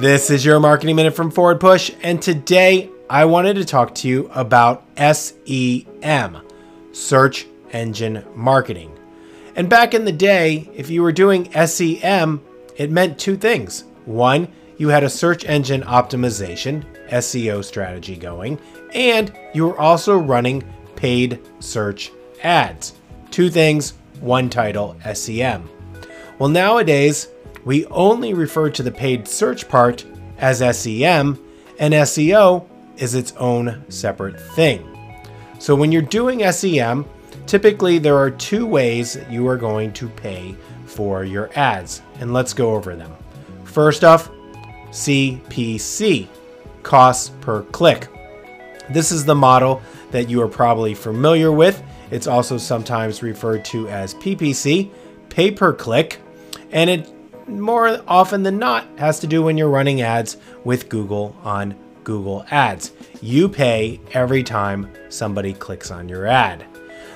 This is your Marketing Minute from Forward Push, and today I wanted to talk to you about SEM, Search Engine Marketing. And back in the day, if you were doing SEM, it meant two things. One, you had a search engine optimization, SEO strategy going, and you were also running paid search ads. Two things, one title, SEM. Well, nowadays, we only refer to the paid search part as SEM, and SEO is its own separate thing. So when you're doing SEM, typically there are two ways you are going to pay for your ads, and let's go over them. First off, CPC, costs per click. This is the model that you are probably familiar with. It's also sometimes referred to as PPC, pay per click, and it more often than not has to do when you're running ads with Google on Google Ads. You pay every time somebody clicks on your ad.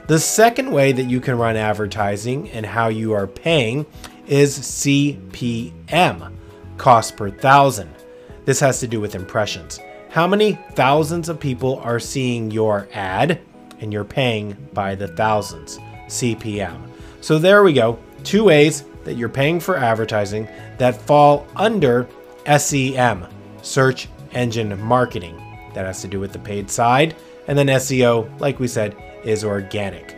The second way that you can run advertising and how you are paying is CPM, cost per thousand. This has to do with impressions. How many thousands of people are seeing your ad and you're paying by the thousands, CPM. So there we go. Two ways that you're paying for advertising that fall under SEM, search engine marketing. That has to do with the paid side. And then SEO, like we said, is organic.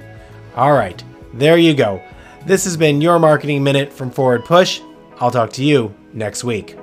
All right, there you go. This has been your Marketing Minute from Forward Push. I'll talk to you next week.